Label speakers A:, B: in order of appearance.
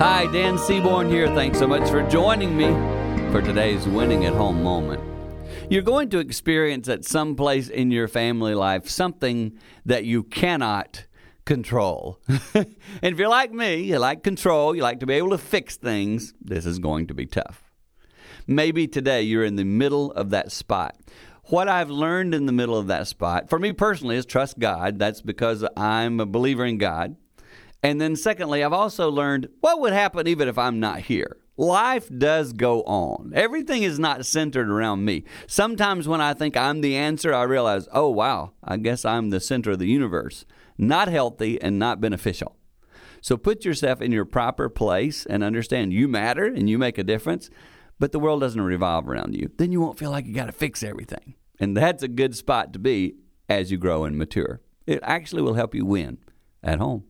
A: Hi, Dan Seaborn here. Thanks so much for joining me for today's Winning at Home moment. You're going to experience at some place in your family life something that you cannot control. and if you're like me, you like control, you like to be able to fix things, this is going to be tough. Maybe today you're in the middle of that spot. What I've learned in the middle of that spot, for me personally, is trust God. That's because I'm a believer in God. And then, secondly, I've also learned what would happen even if I'm not here. Life does go on. Everything is not centered around me. Sometimes when I think I'm the answer, I realize, oh, wow, I guess I'm the center of the universe. Not healthy and not beneficial. So put yourself in your proper place and understand you matter and you make a difference, but the world doesn't revolve around you. Then you won't feel like you got to fix everything. And that's a good spot to be as you grow and mature. It actually will help you win at home.